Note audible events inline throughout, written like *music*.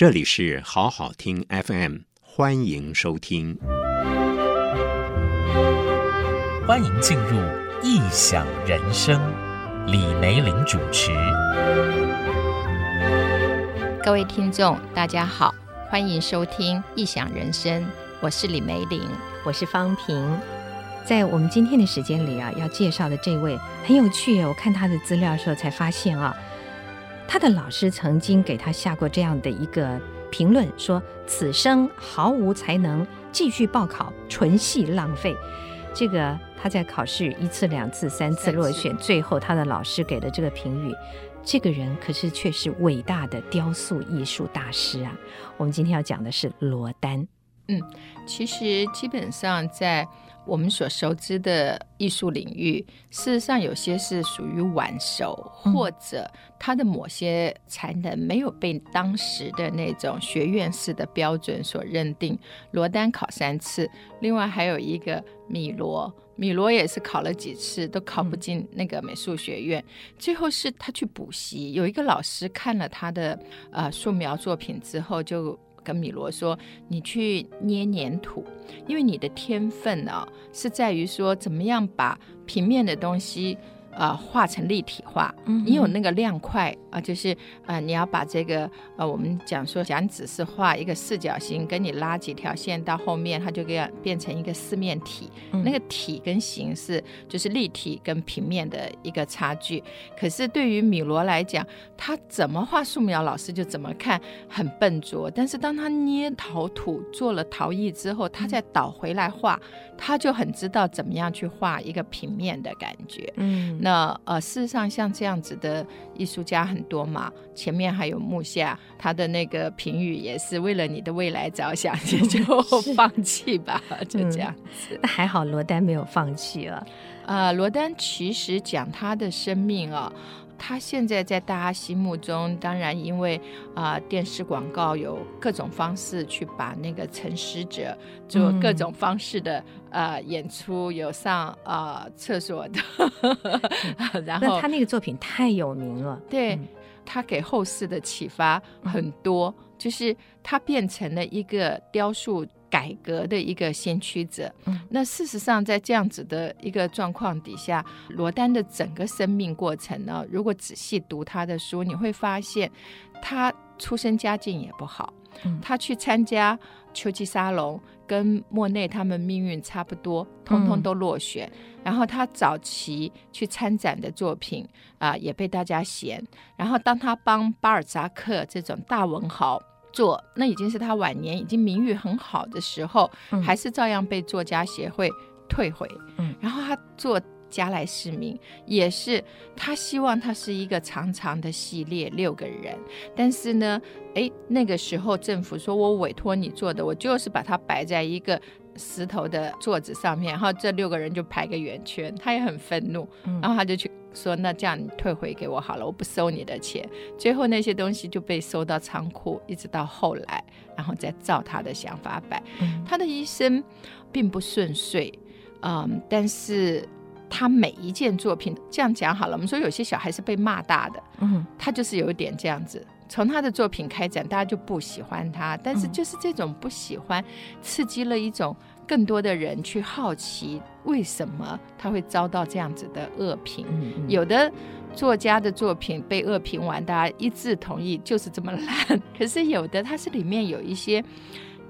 这里是好好听 FM，欢迎收听，欢迎进入异想人生，李梅玲主持。各位听众，大家好，欢迎收听异想人生，我是李梅玲，我是方平。在我们今天的时间里啊，要介绍的这位很有趣。我看他的资料的时候才发现啊，他的老师曾经给他下过这样的一个评论，说此生毫无才能，继续报考纯系浪费。这个他在考试一次、两次、三次落选，最后他的老师给了这个评语。这个人可是却是伟大的雕塑艺术大师啊！我们今天要讲的是罗丹。嗯，其实基本上在。我们所熟知的艺术领域，事实上有些是属于晚熟，或者他的某些才能没有被当时的那种学院式的标准所认定。罗丹考三次，另外还有一个米罗，米罗也是考了几次都考不进那个美术学院，最后是他去补习，有一个老师看了他的呃素描作品之后就。跟米罗说：“你去捏粘土，因为你的天分呢，是在于说怎么样把平面的东西。”呃，画成立体化，你有那个量块啊、呃，就是呃，你要把这个呃，我们讲说，讲只是画一个四角形，跟你拉几条线到后面，它就给变成一个四面体。嗯、那个体跟形是就是立体跟平面的一个差距。可是对于米罗来讲，他怎么画素描，老师就怎么看，很笨拙。但是当他捏陶土做了陶艺之后，他再倒回来画，他就很知道怎么样去画一个平面的感觉。嗯。那呃，事实上像这样子的艺术家很多嘛，前面还有木下，他的那个评语也是为了你的未来着想，也就放弃吧，就这样子。那、嗯、还好，罗丹没有放弃了。呃，罗丹其实讲他的生命啊。他现在在大家心目中，当然因为啊、呃，电视广告有各种方式去把那个沉尸者做各种方式的、嗯、呃演出，有上啊、呃、厕所的，*laughs* 然后他那个作品太有名了，对、嗯、他给后世的启发很多，嗯、就是他变成了一个雕塑。改革的一个先驱者。嗯，那事实上，在这样子的一个状况底下，罗丹的整个生命过程呢，如果仔细读他的书，你会发现，他出身家境也不好。嗯，他去参加秋季沙龙，跟莫内他们命运差不多，通通都落选。嗯，然后他早期去参展的作品啊，呃，也被大家嫌。然后当他帮巴尔扎克这种大文豪。做那已经是他晚年已经名誉很好的时候，嗯、还是照样被作家协会退回。嗯，然后他做加来市民，也是他希望他是一个长长的系列，六个人。但是呢，诶，那个时候政府说我委托你做的，我就是把它摆在一个石头的座子上面，然后这六个人就排个圆圈。他也很愤怒，然后他就去。说那这样你退回给我好了，我不收你的钱。最后那些东西就被收到仓库，一直到后来，然后再照他的想法摆。嗯、他的一生并不顺遂，嗯，但是他每一件作品这样讲好了，我们说有些小孩是被骂大的，嗯，他就是有一点这样子。从他的作品开展，大家就不喜欢他，但是就是这种不喜欢，刺激了一种。更多的人去好奇为什么他会遭到这样子的恶评。嗯嗯、有的作家的作品被恶评完，大家一致同意就是这么烂。*laughs* 可是有的它是里面有一些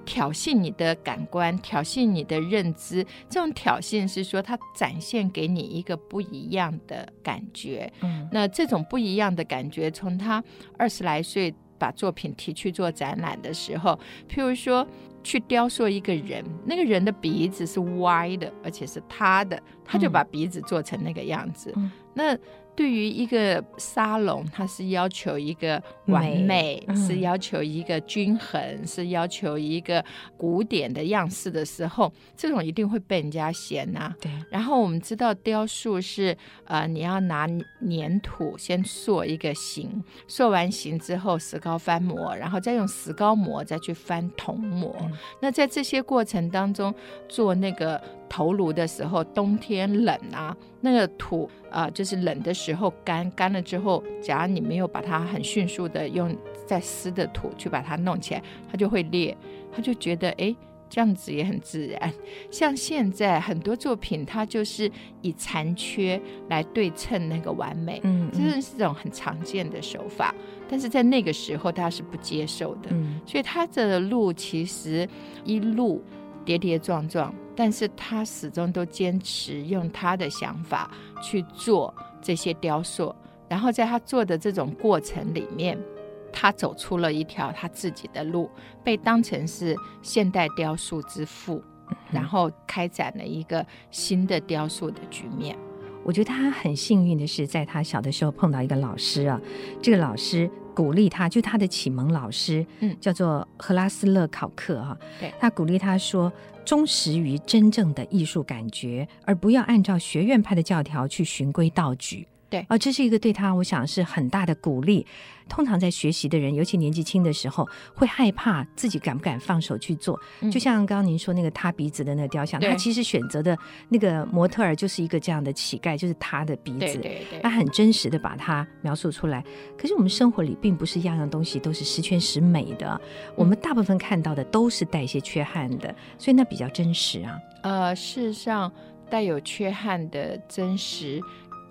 挑衅你的感官、挑衅你的认知。这种挑衅是说他展现给你一个不一样的感觉。嗯、那这种不一样的感觉，从他二十来岁把作品提去做展览的时候，譬如说。去雕塑一个人，那个人的鼻子是歪的，而且是塌的，他就把鼻子做成那个样子。嗯、那对于一个沙龙，它是要求一个完美，嗯、是要求一个均衡，是要求一个古典的样式的时候，这种一定会被人家嫌呐、啊。对。然后我们知道雕塑是呃，你要拿粘土先塑一个形，塑完形之后石膏翻模，然后再用石膏模再去翻铜模。嗯、那在这些过程当中做那个。头颅的时候，冬天冷啊，那个土啊、呃，就是冷的时候干，干了之后，假如你没有把它很迅速的用再湿的土去把它弄起来，它就会裂。他就觉得，哎，这样子也很自然。像现在很多作品，它就是以残缺来对称那个完美，嗯，这是这种很常见的手法。但是在那个时候，他是不接受的，嗯，所以他的路其实一路跌跌撞撞，但是他始终都坚持用他的想法去做这些雕塑，然后在他做的这种过程里面，他走出了一条他自己的路，被当成是现代雕塑之父，然后开展了一个新的雕塑的局面。我觉得他很幸运的是，在他小的时候碰到一个老师啊，这个老师鼓励他，就他的启蒙老师，嗯，叫做赫拉斯勒考克哈，对，他鼓励他说，忠实于真正的艺术感觉，而不要按照学院派的教条去循规蹈矩。对，啊，这是一个对他，我想是很大的鼓励。通常在学习的人，尤其年纪轻的时候，会害怕自己敢不敢放手去做。嗯、就像刚刚您说那个塌鼻子的那个雕像，他其实选择的那个模特儿就是一个这样的乞丐，就是他的鼻子。对对对，他很真实的把它描述出来。可是我们生活里并不是样样东西都是十全十美的，我们大部分看到的都是带一些缺憾的，所以那比较真实啊。呃，事实上带有缺憾的真实。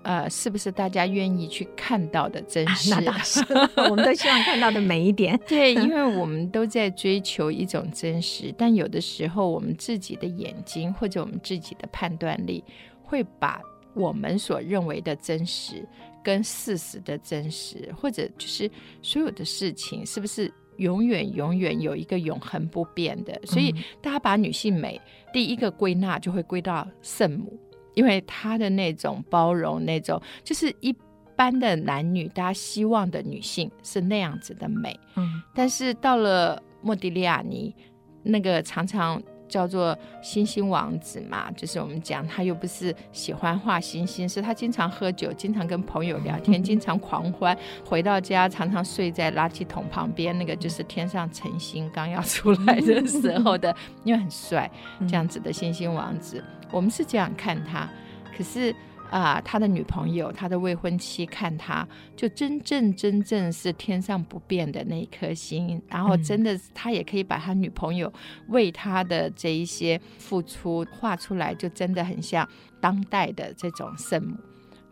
呃，是不是大家愿意去看到的真实？啊、那倒是，*laughs* 我们都希望看到的美一点。*laughs* 对，因为我们都在追求一种真实，但有的时候我们自己的眼睛或者我们自己的判断力，会把我们所认为的真实跟事实的真实，或者就是所有的事情，是不是永远永远有一个永恒不变的？所以大家把女性美第一个归纳，就会归到圣母。因为他的那种包容，那种就是一般的男女，大家希望的女性是那样子的美。嗯，但是到了莫迪利亚尼，那个常常叫做星星王子嘛，就是我们讲他又不是喜欢画星星，是他经常喝酒，经常跟朋友聊天，经常狂欢，回到家常常睡在垃圾桶旁边，那个就是天上晨星刚要出来的时候的，因为很帅，这样子的星星王子。我们是这样看他，可是啊、呃，他的女朋友、他的未婚妻看他，就真正真正是天上不变的那一颗星。然后，真的，他也可以把他女朋友为他的这一些付出画出来，就真的很像当代的这种圣母。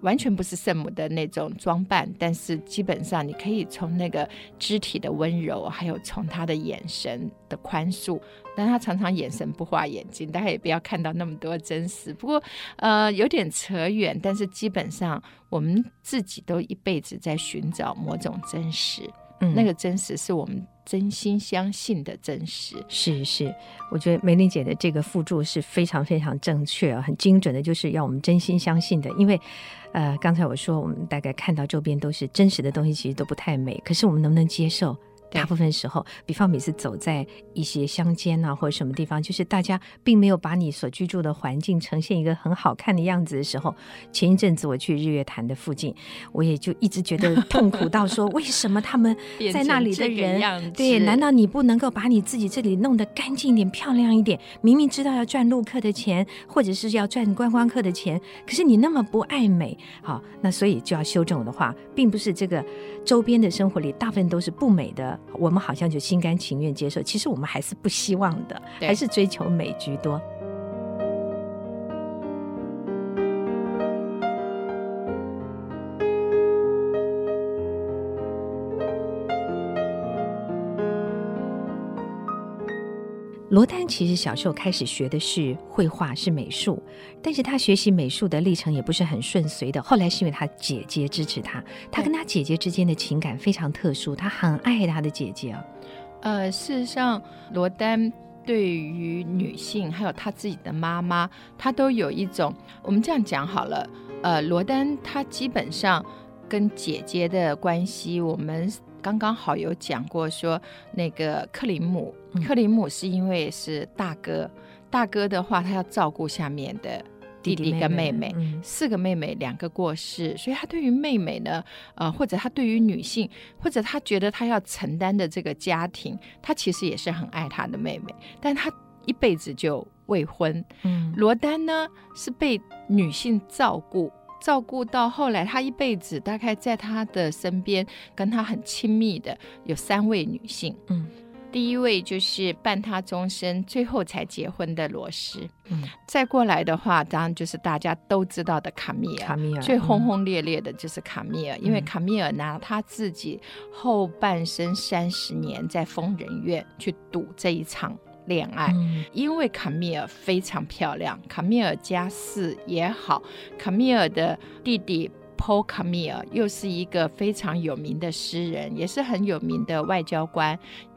完全不是圣母的那种装扮，但是基本上你可以从那个肢体的温柔，还有从他的眼神的宽恕，但他常常眼神不画眼睛，大家也不要看到那么多真实。不过，呃，有点扯远，但是基本上我们自己都一辈子在寻找某种真实，嗯，那个真实是我们真心相信的真实。是是，我觉得梅玲姐的这个附注是非常非常正确啊、很精准的，就是要我们真心相信的，因为。呃，刚才我说，我们大概看到周边都是真实的东西，其实都不太美。可是我们能不能接受？大部分时候，比方每次走在一些乡间啊，或者什么地方，就是大家并没有把你所居住的环境呈现一个很好看的样子的时候。前一阵子我去日月潭的附近，*laughs* 我也就一直觉得痛苦到说，为什么他们在那里的人，对，难道你不能够把你自己这里弄得干净一点、漂亮一点？明明知道要赚路客的钱，或者是要赚观光客的钱，可是你那么不爱美，好，那所以就要修正我的话，并不是这个周边的生活里大部分都是不美的。我们好像就心甘情愿接受，其实我们还是不希望的，还是追求美居多。罗丹其实小时候开始学的是绘画，是美术，但是他学习美术的历程也不是很顺遂的。后来是因为他姐姐支持他，他跟他姐姐之间的情感非常特殊，他很爱他的姐姐啊。呃，事实上，罗丹对于女性还有他自己的妈妈，他都有一种，我们这样讲好了。呃，罗丹他基本上跟姐姐的关系，我们。刚刚好有讲过说，那个克林姆，克林姆是因为是大哥，大哥的话他要照顾下面的弟弟跟妹妹，弟弟妹妹四个妹妹两个过世，所以他对于妹妹呢，呃，或者他对于女性，或者他觉得他要承担的这个家庭，他其实也是很爱他的妹妹，但他。一辈子就未婚。嗯，罗丹呢是被女性照顾，照顾到后来，他一辈子大概在他的身边，跟他很亲密的有三位女性。嗯。第一位就是伴他终身，最后才结婚的罗斯。嗯，再过来的话，当然就是大家都知道的卡米尔。卡米尔最轰轰烈烈的就是卡米尔，嗯、因为卡米尔拿他自己后半生三十年在疯人院去赌这一场恋爱。嗯、因为卡米尔非常漂亮，卡米尔家世也好，卡米尔的弟弟 Paul 卡米尔又是一个非常有名的诗人，也是很有名的外交官。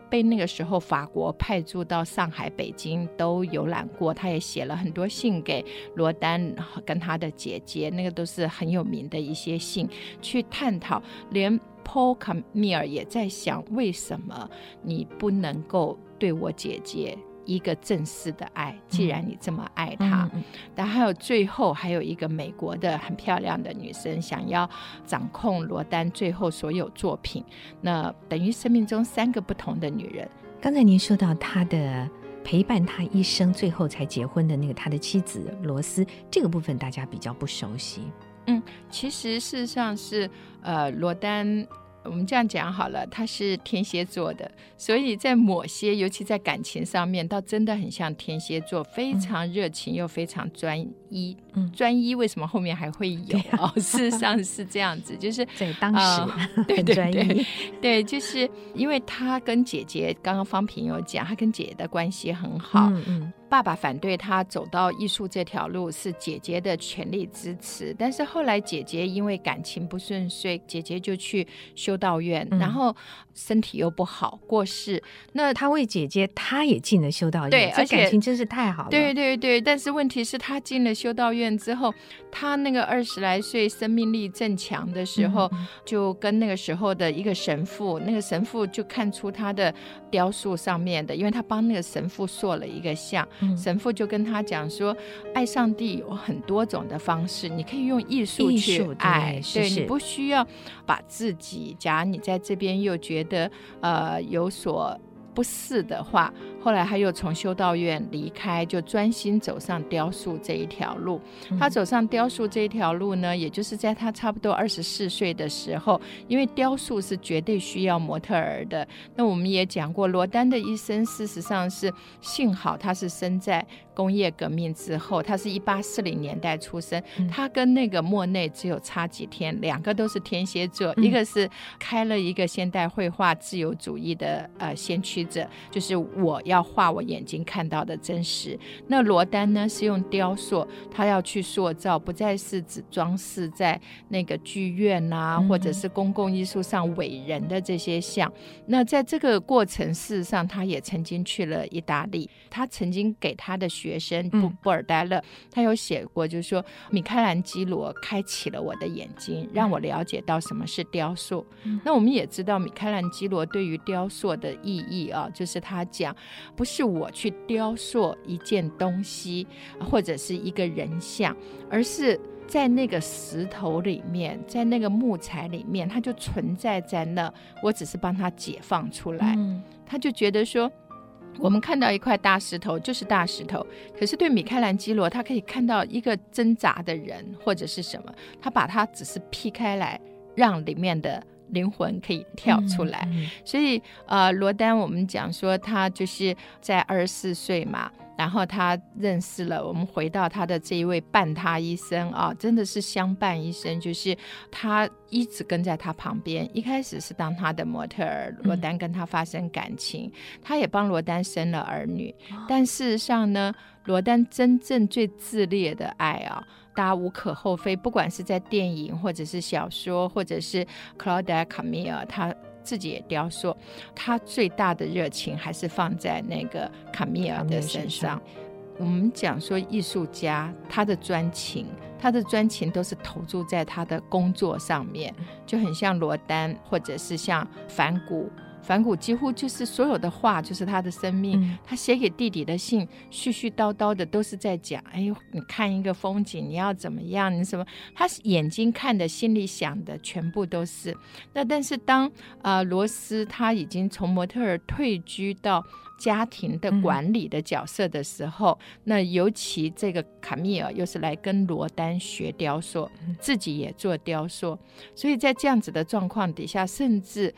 被那个时候法国派驻到上海、北京都游览过，他也写了很多信给罗丹跟他的姐姐，那个都是很有名的一些信，去探讨。连 Paul 卡米尔也在想，为什么你不能够对我姐姐？一个正式的爱，既然你这么爱她，嗯、但还有最后还有一个美国的很漂亮的女生想要掌控罗丹最后所有作品，那等于生命中三个不同的女人。刚才您说到他的陪伴他一生，最后才结婚的那个他的妻子罗斯，这个部分大家比较不熟悉。嗯，其实事实上是呃罗丹。我们这样讲好了，他是天蝎座的，所以在某些，尤其在感情上面，倒真的很像天蝎座，非常热情又非常专一。嗯，专一为什么后面还会有？哦，*laughs* 事实上是这样子，就是在当时很专一。对，就是因为他跟姐姐，刚刚方平有讲，他跟姐姐的关系很好。嗯嗯。爸爸反对他走到艺术这条路，是姐姐的全力支持。但是后来姐姐因为感情不顺遂，姐姐就去修道院，嗯、然后身体又不好过世。那他为姐姐，他也进了修道院，对，而且感情真是太好了。对对对，但是问题是，他进了修道院之后，他那个二十来岁，生命力正强的时候，嗯、就跟那个时候的一个神父，那个神父就看出他的雕塑上面的，因为他帮那个神父塑了一个像。神父就跟他讲说，爱上帝有很多种的方式，你可以用艺术去爱，对，你不需要把自己，假如你在这边又觉得呃有所不适的话。后来他又从修道院离开，就专心走上雕塑这一条路。他走上雕塑这一条路呢，也就是在他差不多二十四岁的时候，因为雕塑是绝对需要模特儿的。那我们也讲过，罗丹的一生事实上是幸好他是生在工业革命之后，他是一八四零年代出生，他跟那个莫内只有差几天，两个都是天蝎座，一个是开了一个现代绘画自由主义的呃先驱者，就是我要。画我眼睛看到的真实。那罗丹呢，是用雕塑，他要去塑造，不再是只装饰在那个剧院啊，或者是公共艺术上伟人的这些像。那在这个过程，事实上，他也曾经去了意大利。他曾经给他的学生布布尔代勒，他有写过，就是说米开朗基罗开启了我的眼睛，让我了解到什么是雕塑。那我们也知道，米开朗基罗对于雕塑的意义啊，就是他讲。不是我去雕塑一件东西或者是一个人像，而是在那个石头里面，在那个木材里面，它就存在在那。我只是帮它解放出来。嗯，他就觉得说，我们看到一块大石头就是大石头，可是对米开朗基罗，他可以看到一个挣扎的人或者是什么，他把它只是劈开来，让里面的。灵魂可以跳出来，所以呃，罗丹我们讲说他就是在二十四岁嘛，然后他认识了我们回到他的这一位伴他一生啊，真的是相伴一生，就是他一直跟在他旁边。一开始是当他的模特儿，罗丹跟他发生感情，嗯、他也帮罗丹生了儿女，但事实上呢，罗丹真正最炽烈的爱啊。大家无可厚非，不管是在电影，或者是小说，或者是 Claude Camille 他自己也雕塑，他最大的热情还是放在那个卡米尔的身上。我们讲说艺术家，他的专情，他的专情都是投注在他的工作上面，就很像罗丹，或者是像梵谷。梵谷几乎就是所有的话就是他的生命，嗯、他写给弟弟的信絮絮叨叨的都是在讲，哎呦，你看一个风景，你要怎么样？你什么？他眼睛看的，心里想的，全部都是。那但是当啊、呃、罗斯他已经从模特儿退居到家庭的管理的角色的时候，嗯、那尤其这个卡米尔又是来跟罗丹学雕塑，自己也做雕塑，所以在这样子的状况底下，甚至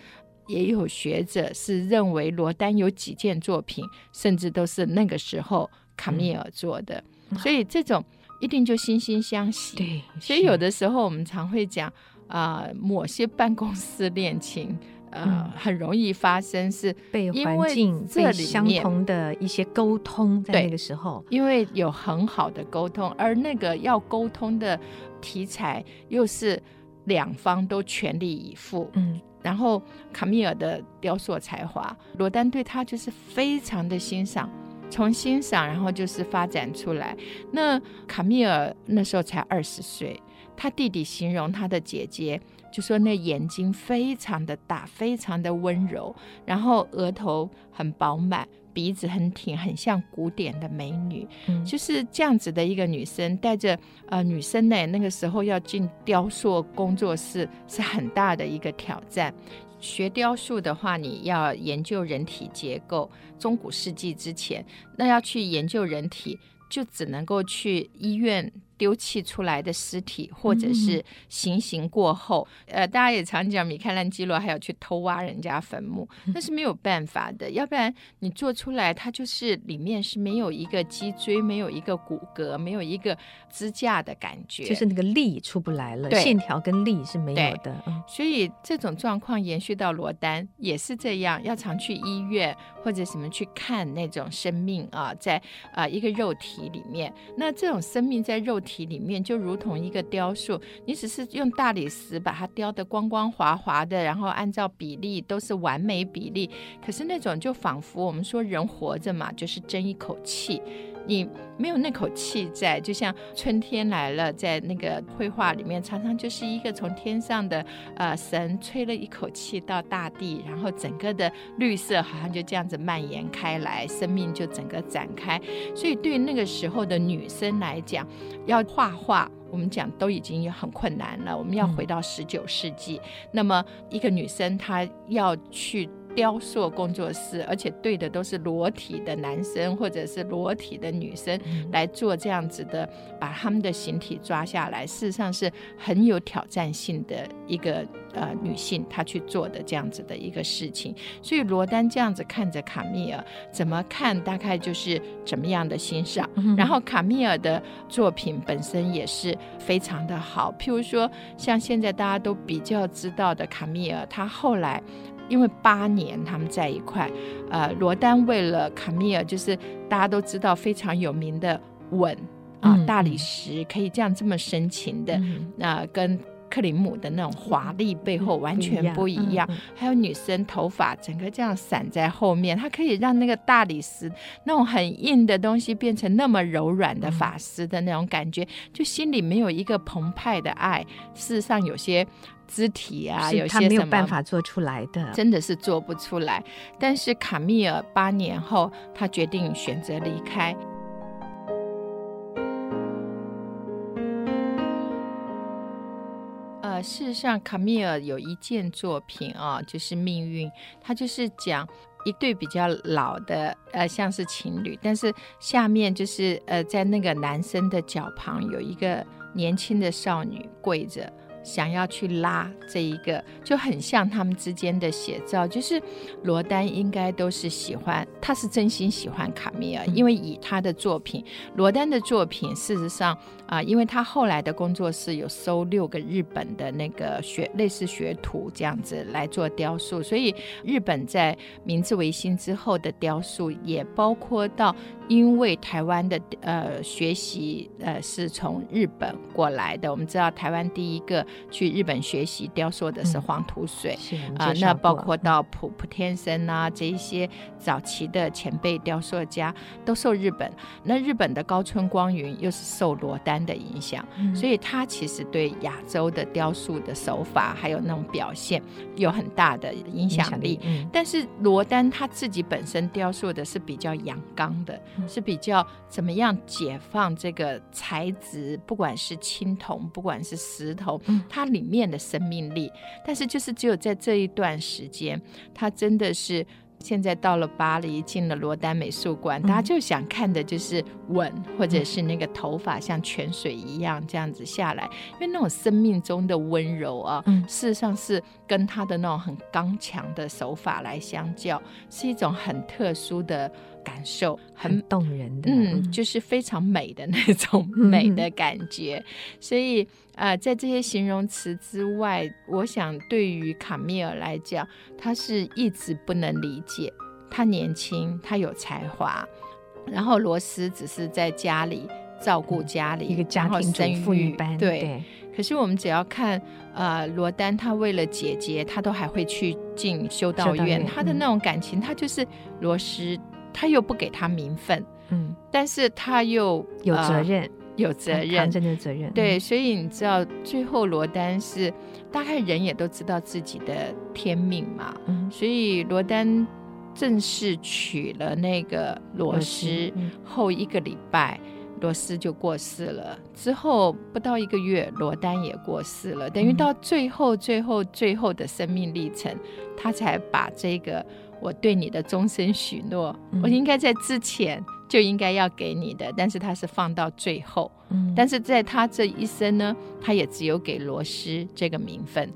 也有学者是认为罗丹有几件作品，甚至都是那个时候卡米尔做的，嗯、所以这种一定就惺惺相惜。对，所以有的时候我们常会讲啊、呃，某些办公室恋情。呃，很容易发生是被环境、被相同的一些沟通，在那个时候，因为有很好的沟通，而那个要沟通的题材又是两方都全力以赴。嗯，然后卡米尔的雕塑才华，罗丹对他就是非常的欣赏，从欣赏然后就是发展出来。那卡米尔那时候才二十岁，他弟弟形容他的姐姐。就说那眼睛非常的大，非常的温柔，然后额头很饱满，鼻子很挺，很像古典的美女。嗯，就是这样子的一个女生，带着呃女生呢，那个时候要进雕塑工作室是很大的一个挑战。学雕塑的话，你要研究人体结构，中古世纪之前，那要去研究人体，就只能够去医院。丢弃出来的尸体，或者是行刑过后，嗯、呃，大家也常讲米开朗基罗还要去偷挖人家坟墓，*laughs* 那是没有办法的。要不然你做出来，它就是里面是没有一个脊椎，没有一个骨骼，没有一个支架的感觉，就是那个力出不来了，线条跟力是没有的。嗯、所以这种状况延续到罗丹也是这样，要常去医院或者什么去看那种生命啊，在啊、一个肉体里面，那这种生命在肉。体里面就如同一个雕塑，你只是用大理石把它雕得光光滑滑的，然后按照比例都是完美比例。可是那种就仿佛我们说人活着嘛，就是争一口气。你没有那口气在，就像春天来了，在那个绘画里面，常常就是一个从天上的呃神吹了一口气到大地，然后整个的绿色好像就这样子蔓延开来，生命就整个展开。所以对那个时候的女生来讲，要画画，我们讲都已经很困难了。我们要回到十九世纪，那么一个女生她要去。雕塑工作室，而且对的都是裸体的男生或者是裸体的女生来做这样子的，把他们的形体抓下来，事实上是很有挑战性的一个呃女性她去做的这样子的一个事情。所以罗丹这样子看着卡米尔，怎么看大概就是怎么样的欣赏。然后卡米尔的作品本身也是非常的好，譬如说像现在大家都比较知道的卡米尔，他后来。因为八年他们在一块，呃，罗丹为了卡米尔，就是大家都知道非常有名的吻啊，大理石可以这样这么深情的，那、呃、跟克里姆的那种华丽背后完全不一样。还有女生头发整个这样散在后面，它可以让那个大理石那种很硬的东西变成那么柔软的发丝的那种感觉，就心里没有一个澎湃的爱。事实上，有些。肢体啊，有些没有办法做出来的，真的是做不出来。但是卡米尔八年后，他决定选择离开。呃，事实上，卡米尔有一件作品啊，就是《命运》，他就是讲一对比较老的，呃，像是情侣，但是下面就是呃，在那个男生的脚旁有一个年轻的少女跪着。想要去拉这一个，就很像他们之间的写照。就是罗丹应该都是喜欢，他是真心喜欢卡米尔，因为以他的作品，罗丹的作品，事实上啊、呃，因为他后来的工作室有收六个日本的那个学类似学徒这样子来做雕塑，所以日本在明治维新之后的雕塑也包括到。因为台湾的呃学习呃是从日本过来的，我们知道台湾第一个去日本学习雕塑的是黄土水啊、呃，那包括到普普天生啊这一些早期的前辈雕塑家都受日本。那日本的高村光云又是受罗丹的影响，嗯、所以他其实对亚洲的雕塑的手法还有那种表现有很大的影响力。响力嗯、但是罗丹他自己本身雕塑的是比较阳刚的，嗯、是比较怎么样解放这个材质，不管是青铜，不管是石头，嗯、它里面的生命力。但是就是只有在这一段时间，他真的是。现在到了巴黎，进了罗丹美术馆，大家就想看的就是吻，或者是那个头发像泉水一样这样子下来，因为那种生命中的温柔啊，事实上是跟他的那种很刚强的手法来相较，是一种很特殊的。感受很，很动人的，嗯，就是非常美的那种美的感觉。嗯、所以，呃，在这些形容词之外，我想对于卡米尔来讲，他是一直不能理解。他年轻，他有才华，然后罗斯只是在家里照顾家里，一个家庭主妇一般。对。对可是我们只要看，呃，罗丹他为了姐姐，他都还会去进修道院。道院他的那种感情，嗯、他就是罗斯。他又不给他名分，嗯，但是他又有责任，呃、有责任，真的责任。对，所以你知道，最后罗丹是大概人也都知道自己的天命嘛，嗯，所以罗丹正式娶了那个罗斯，嗯、后一个礼拜，罗斯就过世了。之后不到一个月，罗丹也过世了。等于到最后、最后、最后的生命历程，他才把这个。我对你的终身许诺，嗯、我应该在之前就应该要给你的，但是他是放到最后。嗯，但是在他这一生呢，他也只有给罗斯这个名分。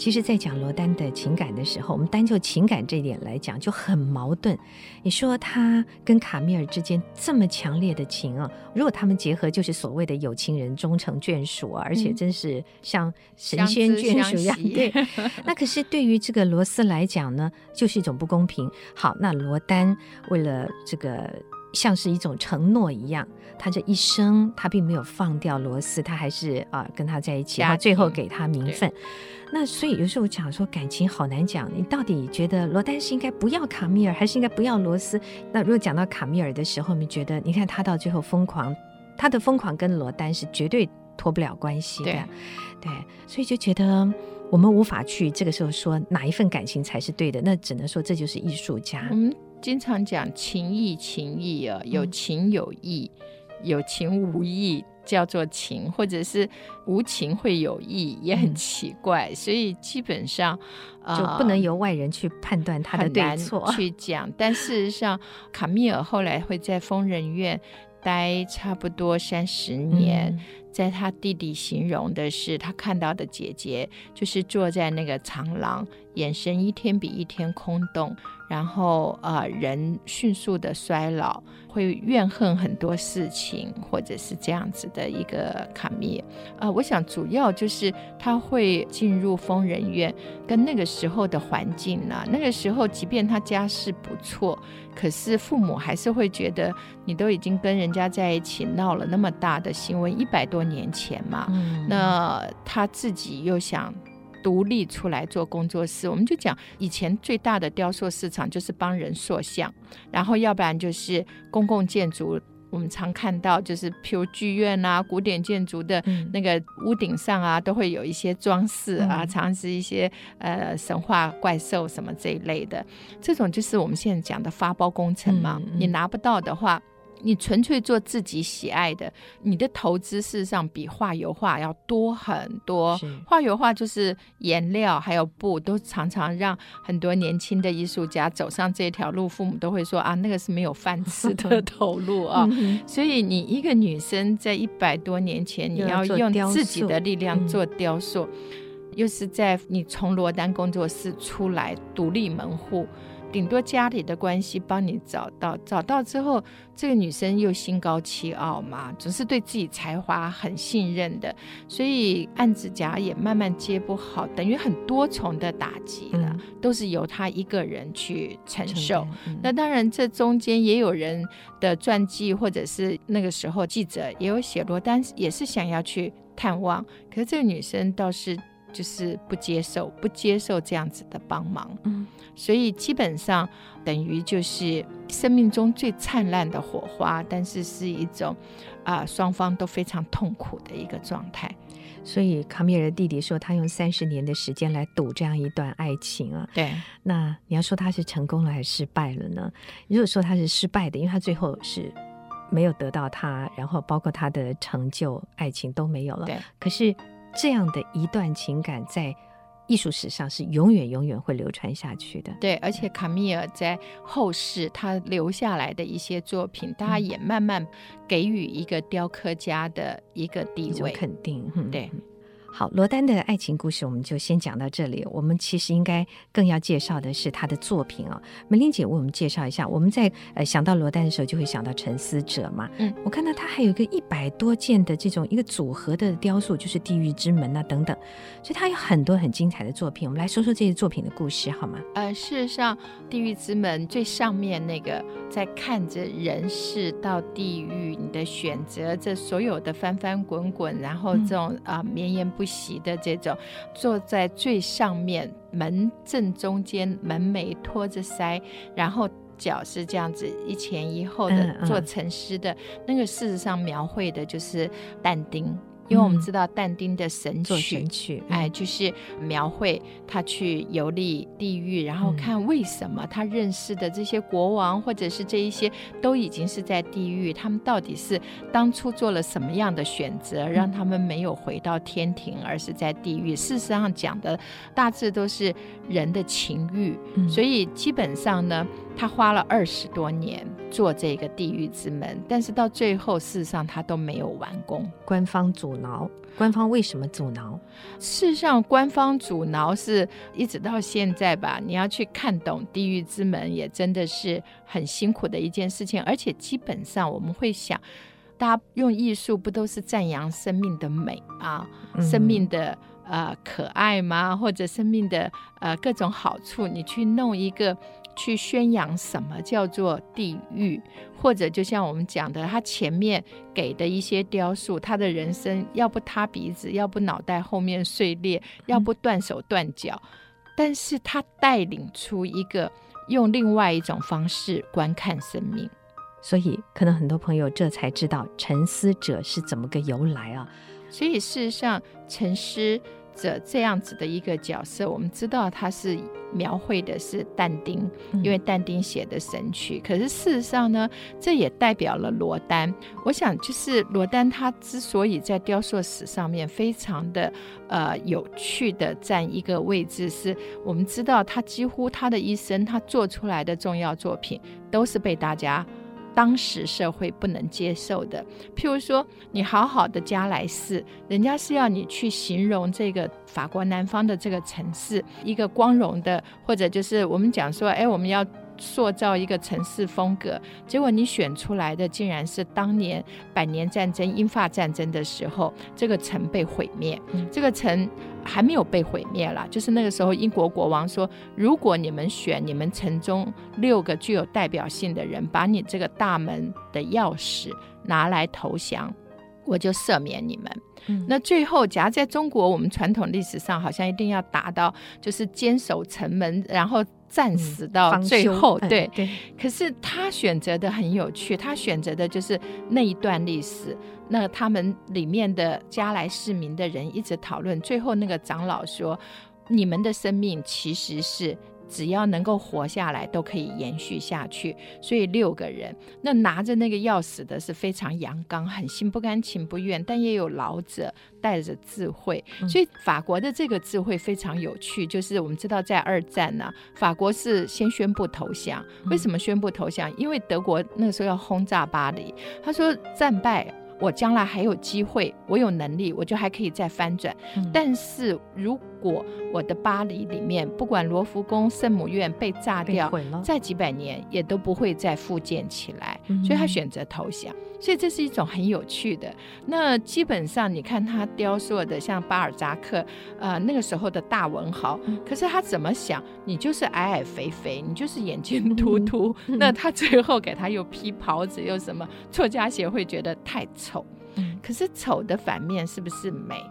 其实，在讲罗丹的情感的时候，我们单就情感这一点来讲就很矛盾。你说他跟卡米尔之间这么强烈的情啊，如果他们结合，就是所谓的有情人终成眷属啊，而且真是像神仙眷属一样。对，*laughs* 那可是对于这个罗斯来讲呢，就是一种不公平。好，那罗丹为了这个。像是一种承诺一样，他这一生他并没有放掉罗斯，他还是啊、呃、跟他在一起，然后最后给他名分。那所以有时候我讲说感情好难讲，你到底觉得罗丹是应该不要卡米尔，还是应该不要罗斯？那如果讲到卡米尔的时候，你觉得你看他到最后疯狂，他的疯狂跟罗丹是绝对脱不了关系的，对，对，所以就觉得我们无法去这个时候说哪一份感情才是对的，那只能说这就是艺术家。嗯经常讲情义，情义啊，有情有义，嗯、有情无义叫做情，或者是无情会有义，也很奇怪。嗯、所以基本上就不能由外人去判断他的对错去讲。但事实上，卡米尔后来会在疯人院待差不多三十年。嗯在他弟弟形容的是，他看到的姐姐就是坐在那个长廊，眼神一天比一天空洞，然后呃，人迅速的衰老，会怨恨很多事情，或者是这样子的一个卡米尔。啊、呃，我想主要就是他会进入疯人院，跟那个时候的环境呢、啊，那个时候即便他家世不错，可是父母还是会觉得你都已经跟人家在一起闹了那么大的新闻，一百多。多年前嘛，嗯、那他自己又想独立出来做工作室，我们就讲以前最大的雕塑市场就是帮人塑像，然后要不然就是公共建筑，我们常看到就是譬如剧院啊、古典建筑的那个屋顶上啊，都会有一些装饰啊，嗯、常是一些呃神话怪兽什么这一类的，这种就是我们现在讲的发包工程嘛，你拿不到的话。你纯粹做自己喜爱的，你的投资事实上比画油画要多很多。画油画就是颜料还有布，都常常让很多年轻的艺术家走上这条路，父母都会说啊，那个是没有饭吃的 *laughs* 投入啊。所以你一个女生在一百多年前，你要用自己的力量做雕塑，嗯、又是在你从罗丹工作室出来独立门户。顶多家里的关系帮你找到，找到之后，这个女生又心高气傲嘛，总是对自己才华很信任的，所以案子夹也慢慢接不好，等于很多重的打击了，嗯、都是由她一个人去承受。嗯、那当然，这中间也有人的传记，或者是那个时候记者也有写罗丹，也是想要去。探望，可是这个女生倒是就是不接受，不接受这样子的帮忙。嗯，所以基本上等于就是生命中最灿烂的火花，但是是一种啊、呃、双方都非常痛苦的一个状态。所以卡米尔的弟弟说，他用三十年的时间来赌这样一段爱情啊。对，那你要说他是成功了还是失败了呢？如果说他是失败的，因为他最后是没有得到他，然后包括他的成就、爱情都没有了。对，可是这样的一段情感在艺术史上是永远永远会流传下去的。对，而且卡米尔在后世他留下来的一些作品，大家也慢慢给予一个雕刻家的一个地位肯定。对。好，罗丹的爱情故事我们就先讲到这里。我们其实应该更要介绍的是他的作品啊、哦。美玲姐为我们介绍一下。我们在呃想到罗丹的时候，就会想到沉思者嘛。嗯，我看到他还有一个一百多件的这种一个组合的雕塑，就是地狱之门啊等等。所以他有很多很精彩的作品。我们来说说这些作品的故事好吗？呃，事实上，地狱之门最上面那个在看着人世到地狱，你的选择，这所有的翻翻滚滚，然后这种啊绵延。呃不息的这种，坐在最上面门正中间，门楣托着腮，然后脚是这样子一前一后的做沉思的，嗯嗯、那个事实上描绘的就是但丁。因为我们知道但丁的神曲，神曲，哎，就是描绘他去游历地狱，然后看为什么他认识的这些国王或者是这一些都已经是在地狱，他们到底是当初做了什么样的选择，让他们没有回到天庭，而是在地狱？事实上讲的大致都是人的情欲，所以基本上呢。他花了二十多年做这个地狱之门，但是到最后，事实上他都没有完工。官方阻挠，官方为什么阻挠？事实上，官方阻挠是一直到现在吧。你要去看懂地狱之门，也真的是很辛苦的一件事情。而且基本上我们会想，大家用艺术不都是赞扬生命的美啊，嗯、生命的呃可爱吗？或者生命的呃各种好处，你去弄一个。去宣扬什么叫做地狱，或者就像我们讲的，他前面给的一些雕塑，他的人生要不塌鼻子，要不脑袋后面碎裂，要不断手断脚，嗯、但是他带领出一个用另外一种方式观看生命，所以可能很多朋友这才知道沉思者是怎么个由来啊。所以事实上，沉思者这样子的一个角色，我们知道他是描绘的是但丁，因为但丁写的神曲。嗯、可是事实上呢，这也代表了罗丹。我想，就是罗丹他之所以在雕塑史上面非常的呃有趣的占一个位置，是我们知道他几乎他的一生，他做出来的重要作品都是被大家。当时社会不能接受的，譬如说，你好好的家来市，人家是要你去形容这个法国南方的这个城市，一个光荣的，或者就是我们讲说，哎，我们要。塑造一个城市风格，结果你选出来的竟然是当年百年战争、英法战争的时候，这个城被毁灭。嗯、这个城还没有被毁灭了，就是那个时候英国国王说：“如果你们选你们城中六个具有代表性的人，把你这个大门的钥匙拿来投降，我就赦免你们。嗯”那最后，假如在中国，我们传统历史上好像一定要达到，就是坚守城门，然后。战死到最后，嗯、对，对。可是他选择的很有趣，他选择的就是那一段历史。那他们里面的加来市民的人一直讨论，最后那个长老说：“你们的生命其实是。”只要能够活下来，都可以延续下去。所以六个人，那拿着那个钥匙的是非常阳刚，很心不甘情不愿，但也有老者带着智慧。所以法国的这个智慧非常有趣，就是我们知道在二战呢、啊，法国是先宣布投降。为什么宣布投降？因为德国那个时候要轰炸巴黎，他说战败。我将来还有机会，我有能力，我就还可以再翻转。嗯、但是如果我的巴黎里面，不管罗浮宫、圣母院被炸掉，再几百年也都不会再复建起来。嗯、所以他选择投降。所以这是一种很有趣的。那基本上你看他雕塑的，像巴尔扎克，呃，那个时候的大文豪，嗯、可是他怎么想？你就是矮矮肥肥，你就是眼睛 *laughs* 突突。嗯、那他最后给他又披袍子，又什么？作家协会觉得太丑。可是丑的反面是不是美？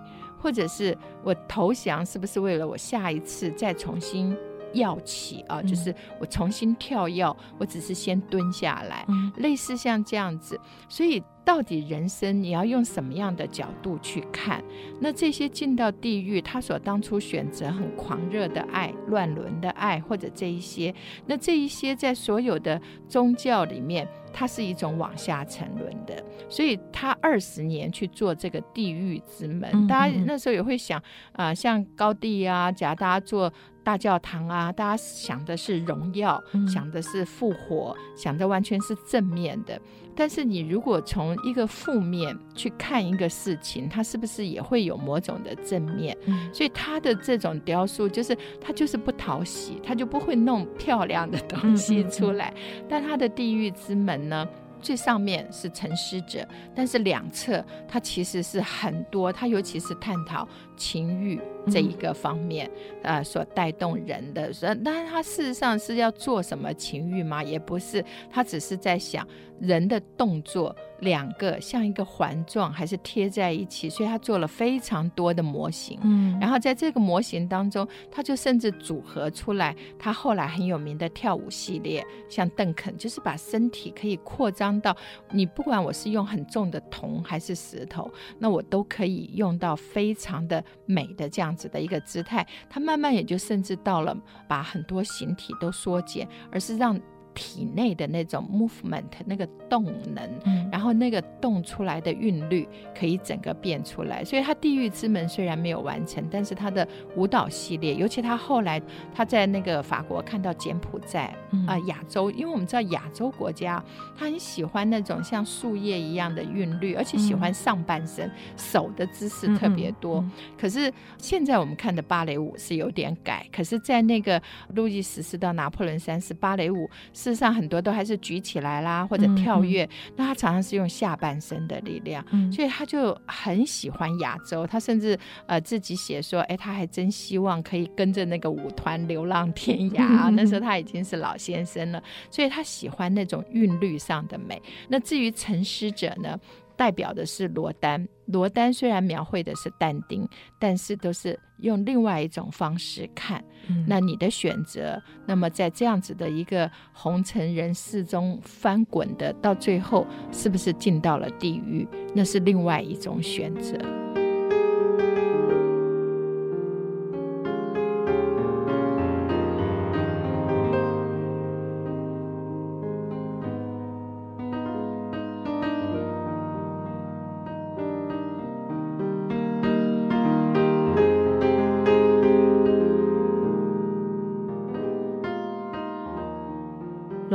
或者是我投降是不是为了我下一次再重新？要起啊，就是我重新跳跃，我只是先蹲下来，嗯、类似像这样子。所以，到底人生你要用什么样的角度去看？那这些进到地狱，他所当初选择很狂热的爱、乱伦的爱，或者这一些，那这一些在所有的宗教里面，它是一种往下沉沦的。所以他二十年去做这个地狱之门，嗯、大家那时候也会想啊、呃，像高地啊，假如大家做。大教堂啊，大家想的是荣耀，嗯、想的是复活，想的完全是正面的。但是你如果从一个负面去看一个事情，它是不是也会有某种的正面？嗯、所以他的这种雕塑，就是他就是不讨喜，他就不会弄漂亮的东西出来。嗯嗯嗯、但他的地狱之门呢？最上面是沉思者，但是两侧它其实是很多，它尤其是探讨情欲这一个方面，嗯、呃，所带动人的。但是他事实上是要做什么情欲吗？也不是，他只是在想人的动作。两个像一个环状，还是贴在一起，所以他做了非常多的模型。嗯，然后在这个模型当中，他就甚至组合出来他后来很有名的跳舞系列，像邓肯，就是把身体可以扩张到你不管我是用很重的铜还是石头，那我都可以用到非常的美的这样子的一个姿态。它慢慢也就甚至到了把很多形体都缩减，而是让。体内的那种 movement 那个动能，嗯、然后那个动出来的韵律可以整个变出来。所以他地狱之门虽然没有完成，但是他的舞蹈系列，尤其他后来他在那个法国看到柬埔寨啊、嗯呃、亚洲，因为我们知道亚洲国家他很喜欢那种像树叶一样的韵律，而且喜欢上半身、嗯、手的姿势特别多。可是现在我们看的芭蕾舞是有点改，可是在那个路易十四到拿破仑三世芭蕾舞是。事实上，很多都还是举起来啦，或者跳跃。嗯、那他常常是用下半身的力量，嗯、所以他就很喜欢亚洲。他甚至呃自己写说，哎，他还真希望可以跟着那个舞团流浪天 *laughs* 涯。嗯、那时候他已经是老先生了，所以他喜欢那种韵律上的美。那至于沉思者呢？代表的是罗丹，罗丹虽然描绘的是但丁，但是都是用另外一种方式看。嗯、那你的选择，那么在这样子的一个红尘人世中翻滚的，到最后是不是进到了地狱？那是另外一种选择。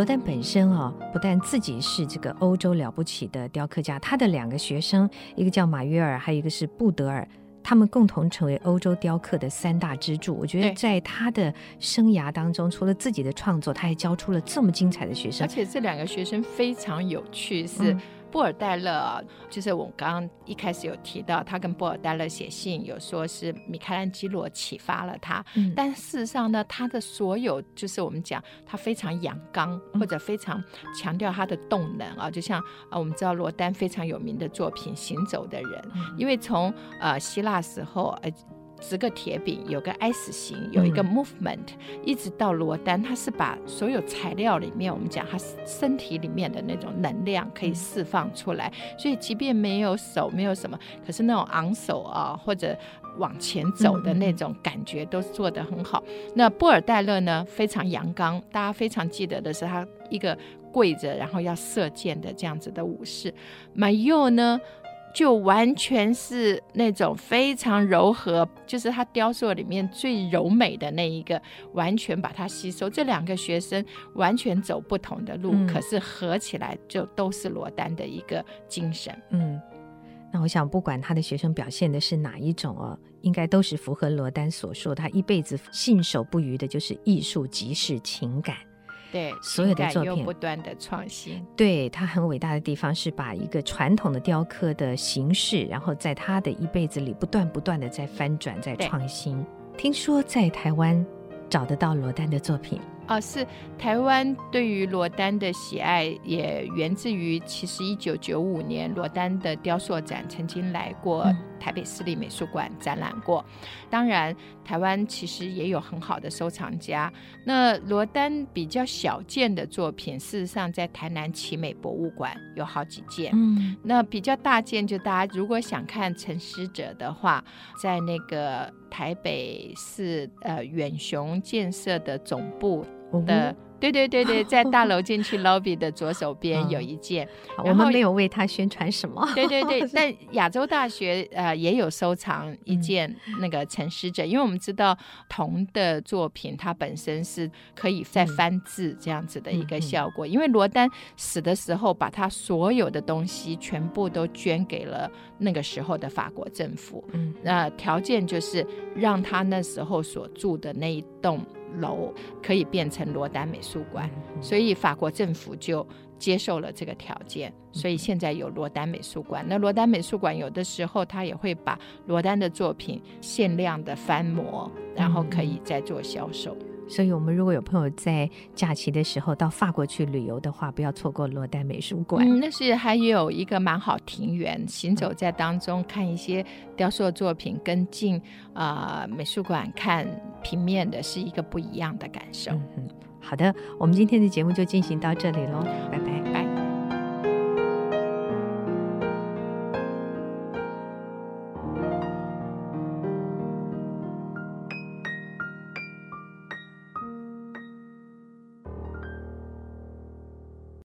罗丹本身啊，不但自己是这个欧洲了不起的雕刻家，他的两个学生，一个叫马约尔，还有一个是布德尔，他们共同成为欧洲雕刻的三大支柱。我觉得在他的生涯当中，除了自己的创作，他还教出了这么精彩的学生，而且这两个学生非常有趣，是。嗯布尔代勒就是我刚刚一开始有提到，他跟布尔代勒写信，有说是米开朗基罗启发了他。嗯、但事实上呢，他的所有就是我们讲他非常阳刚，或者非常强调他的动能啊，就像啊，我们知道罗丹非常有名的作品《行走的人》，因为从呃希腊时候呃。十个铁饼有个 S 型，有一个 movement，、嗯、一直到罗丹，他是把所有材料里面，我们讲他身体里面的那种能量可以释放出来，嗯、所以即便没有手，没有什么，可是那种昂首啊，或者往前走的那种感觉都做得很好。嗯、那布尔代勒呢，非常阳刚，大家非常记得的是他一个跪着然后要射箭的这样子的武士。马佑呢？就完全是那种非常柔和，就是他雕塑里面最柔美的那一个，完全把它吸收。这两个学生完全走不同的路，嗯、可是合起来就都是罗丹的一个精神。嗯，那我想，不管他的学生表现的是哪一种哦，应该都是符合罗丹所说，他一辈子信守不渝的，就是艺术即是情感。对，所有的作品不断的创新。对，他很伟大的地方是把一个传统的雕刻的形式，然后在他的一辈子里不断不断的在翻转，在创新。听说在台湾找得到罗丹的作品，啊，是台湾对于罗丹的喜爱也源自于，其实一九九五年罗丹的雕塑展曾经来过台北市立美术馆展览过。当然，台湾其实也有很好的收藏家。那罗丹比较小件的作品，事实上在台南奇美博物馆有好几件。嗯，那比较大件，就大家如果想看陈师者的话，在那个台北市呃远雄建设的总部。的对对对对，*laughs* 在大楼进去 lobby 的左手边有一件，嗯、我们没有为他宣传什么。对对对，*laughs* 但亚洲大学呃也有收藏一件那个陈师者，嗯、因为我们知道铜的作品它本身是可以再翻字这样子的一个效果。嗯、因为罗丹死的时候，把他所有的东西全部都捐给了那个时候的法国政府。嗯，那条件就是让他那时候所住的那一栋。楼可以变成罗丹美术馆，所以法国政府就接受了这个条件，所以现在有罗丹美术馆。那罗丹美术馆有的时候他也会把罗丹的作品限量的翻模，然后可以再做销售。所以，我们如果有朋友在假期的时候到法国去旅游的话，不要错过罗丹美术馆。嗯，那是还有一个蛮好庭园，行走在当中看一些雕塑作品，跟进啊、呃、美术馆看平面的是一个不一样的感受。嗯，好的，我们今天的节目就进行到这里喽，拜拜。拜。